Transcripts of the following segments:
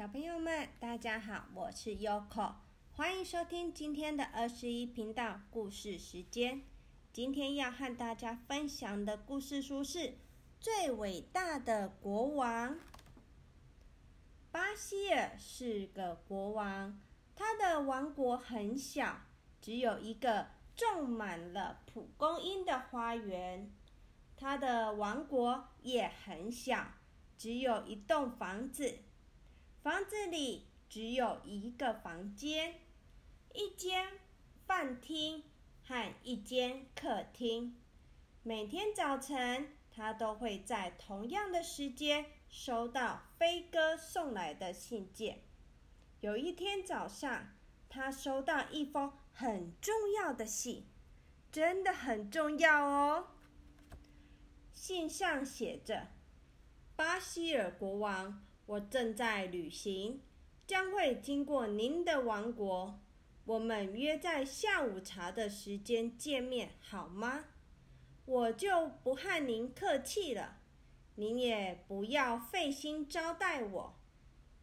小朋友们，大家好，我是 Yoko，欢迎收听今天的二十一频道故事时间。今天要和大家分享的故事书是《最伟大的国王》。巴希尔是个国王，他的王国很小，只有一个种满了蒲公英的花园。他的王国也很小，只有一栋房子。房子里只有一个房间，一间饭厅和一间客厅。每天早晨，他都会在同样的时间收到飞哥送来的信件。有一天早上，他收到一封很重要的信，真的很重要哦。信上写着：“巴希尔国王。”我正在旅行，将会经过您的王国。我们约在下午茶的时间见面，好吗？我就不和您客气了，您也不要费心招待我。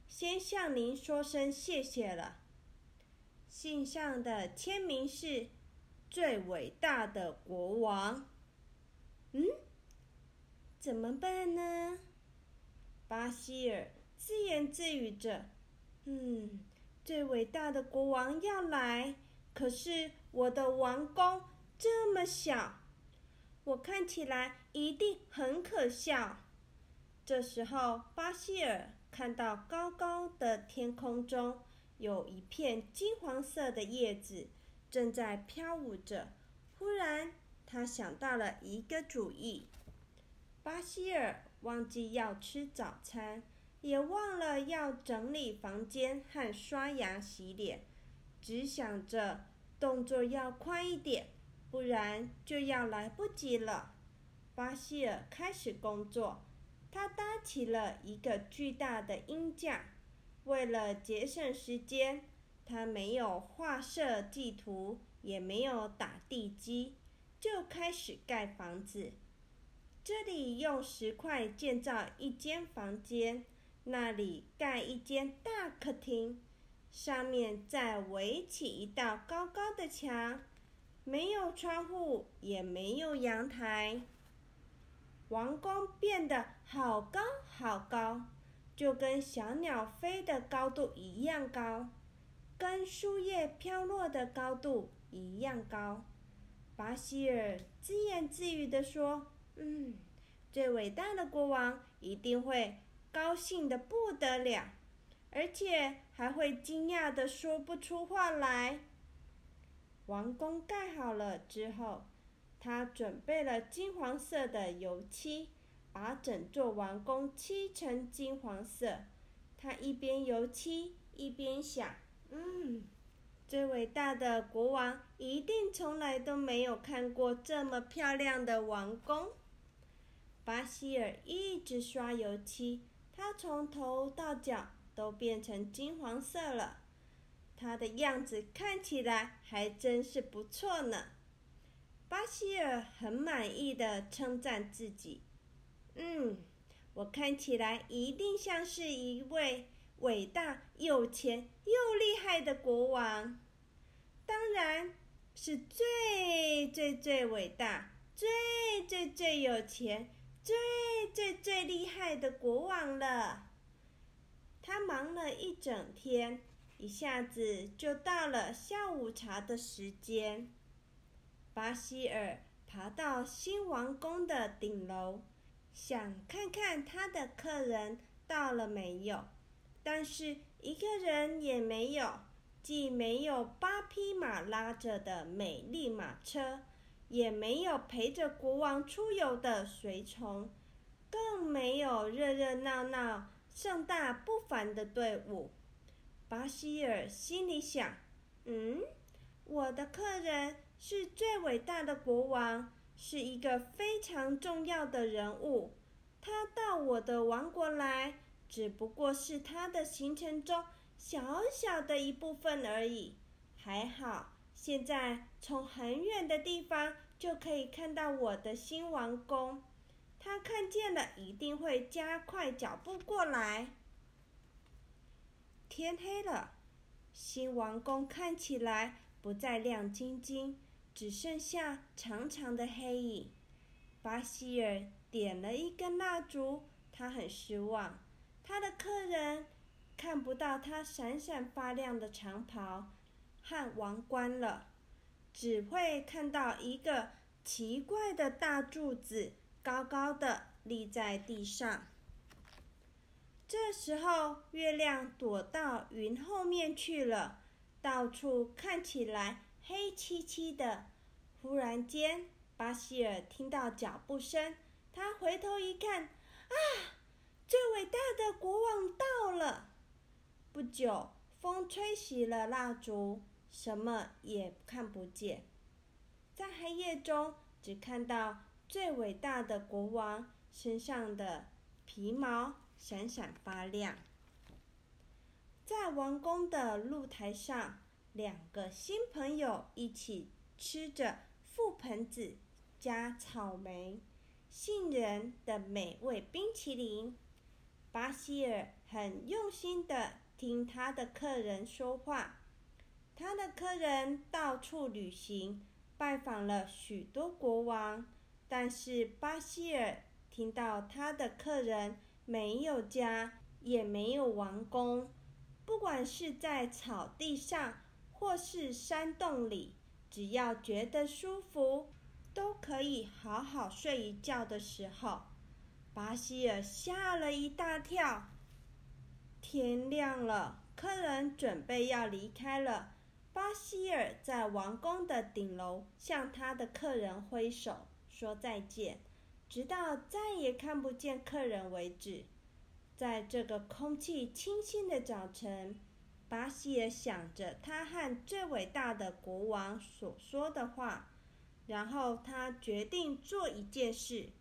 先向您说声谢谢了。信上的签名是“最伟大的国王”。嗯，怎么办呢？巴希尔。自言自语着：“嗯，最伟大的国王要来，可是我的王宫这么小，我看起来一定很可笑。”这时候，巴希尔看到高高的天空中有一片金黄色的叶子正在飘舞着。忽然，他想到了一个主意。巴希尔忘记要吃早餐。也忘了要整理房间和刷牙洗脸，只想着动作要快一点，不然就要来不及了。巴希尔开始工作，他搭起了一个巨大的鹰架。为了节省时间，他没有画设计图，也没有打地基，就开始盖房子。这里用石块建造一间房间。那里盖一间大客厅，上面再围起一道高高的墙，没有窗户，也没有阳台。王宫变得好高好高，就跟小鸟飞的高度一样高，跟树叶飘落的高度一样高。巴希尔自言自语地说：“嗯，最伟大的国王一定会。”高兴的不得了，而且还会惊讶的说不出话来。王宫盖好了之后，他准备了金黄色的油漆，把整座王宫漆成金黄色。他一边油漆一边想：“嗯，最伟大的国王一定从来都没有看过这么漂亮的王宫。”巴希尔一直刷油漆。他从头到脚都变成金黄色了，他的样子看起来还真是不错呢。巴希尔很满意的称赞自己：“嗯，我看起来一定像是一位伟大、有钱又厉害的国王，当然是最最最伟大、最最最有钱。”最最最厉害的国王了。他忙了一整天，一下子就到了下午茶的时间。巴希尔爬到新王宫的顶楼，想看看他的客人到了没有，但是一个人也没有，既没有八匹马拉着的美丽马车。也没有陪着国王出游的随从，更没有热热闹闹、盛大不凡的队伍。巴希尔心里想：“嗯，我的客人是最伟大的国王，是一个非常重要的人物。他到我的王国来，只不过是他的行程中小小的一部分而已。还好。”现在从很远的地方就可以看到我的新王宫，他看见了一定会加快脚步过来。天黑了，新王宫看起来不再亮晶晶，只剩下长长的黑影。巴希尔点了一根蜡烛，他很失望，他的客人看不到他闪闪发亮的长袍和王冠了，只会看到一个奇怪的大柱子，高高的立在地上。这时候，月亮躲到云后面去了，到处看起来黑漆漆的。忽然间，巴希尔听到脚步声，他回头一看，啊，最伟大的国王到了！不久，风吹熄了蜡烛，什么也看不见。在黑夜中，只看到最伟大的国王身上的皮毛。闪闪发亮。在王宫的露台上，两个新朋友一起吃着覆盆子加草莓、杏仁的美味冰淇淋。巴希尔很用心的听他的客人说话。他的客人到处旅行，拜访了许多国王，但是巴希尔听到他的客人。没有家，也没有王宫。不管是在草地上，或是山洞里，只要觉得舒服，都可以好好睡一觉的时候，巴希尔吓了一大跳。天亮了，客人准备要离开了。巴希尔在王宫的顶楼向他的客人挥手说再见。直到再也看不见客人为止，在这个空气清新的早晨，巴希尔想着他和最伟大的国王所说的话，然后他决定做一件事。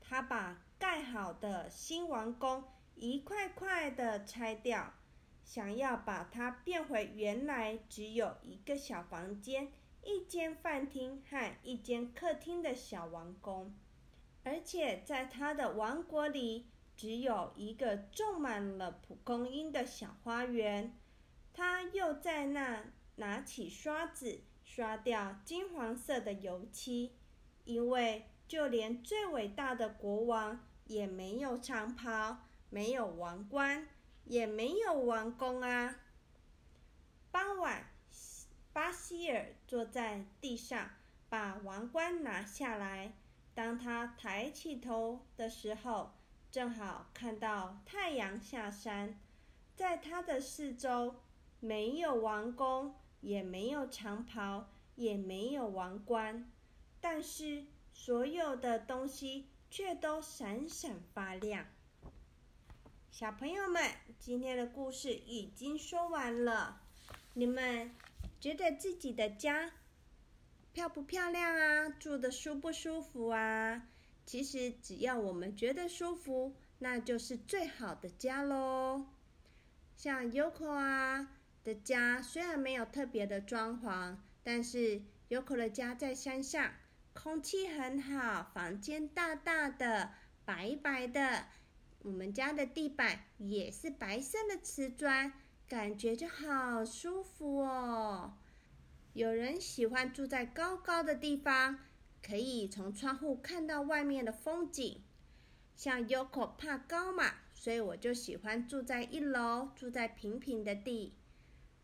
他把盖好的新王宫一块块的拆掉，想要把它变回原来只有一个小房间、一间饭厅和一间客厅的小王宫。而且在他的王国里，只有一个种满了蒲公英的小花园。他又在那拿起刷子刷掉金黄色的油漆，因为就连最伟大的国王也没有长袍，没有王冠，也没有王宫啊。傍晚，巴希尔坐在地上，把王冠拿下来。当他抬起头的时候，正好看到太阳下山。在他的四周，没有王宫，也没有长袍，也没有王冠，但是所有的东西却都闪闪发亮。小朋友们，今天的故事已经说完了，你们觉得自己的家？漂不漂亮啊？住的舒不舒服啊？其实只要我们觉得舒服，那就是最好的家喽。像 Yoko 啊的家，虽然没有特别的装潢，但是 Yoko 的家在山上，空气很好，房间大大的，白白的。我们家的地板也是白色的瓷砖，感觉就好舒服哦。有人喜欢住在高高的地方，可以从窗户看到外面的风景。像 Yoko 怕高嘛，所以我就喜欢住在一楼，住在平平的地。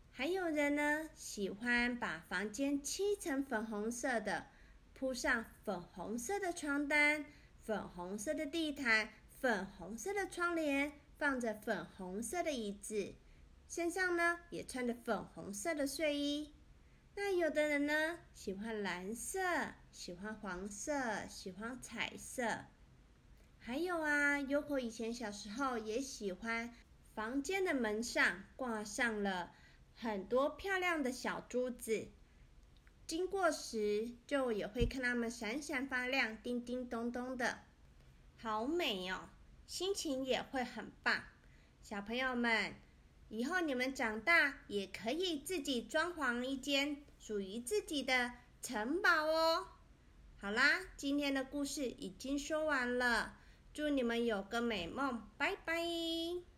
还有人呢，喜欢把房间漆成粉红色的，铺上粉红色的床单、粉红色的地毯、粉红色的窗帘，放着粉红色的椅子，身上呢也穿着粉红色的睡衣。那有的人呢，喜欢蓝色，喜欢黄色，喜欢彩色。还有啊，Yoko 以前小时候也喜欢，房间的门上挂上了很多漂亮的小珠子，经过时就也会看它们闪闪发亮，叮叮咚咚的，好美哦，心情也会很棒。小朋友们。以后你们长大也可以自己装潢一间属于自己的城堡哦。好啦，今天的故事已经说完了，祝你们有个美梦，拜拜。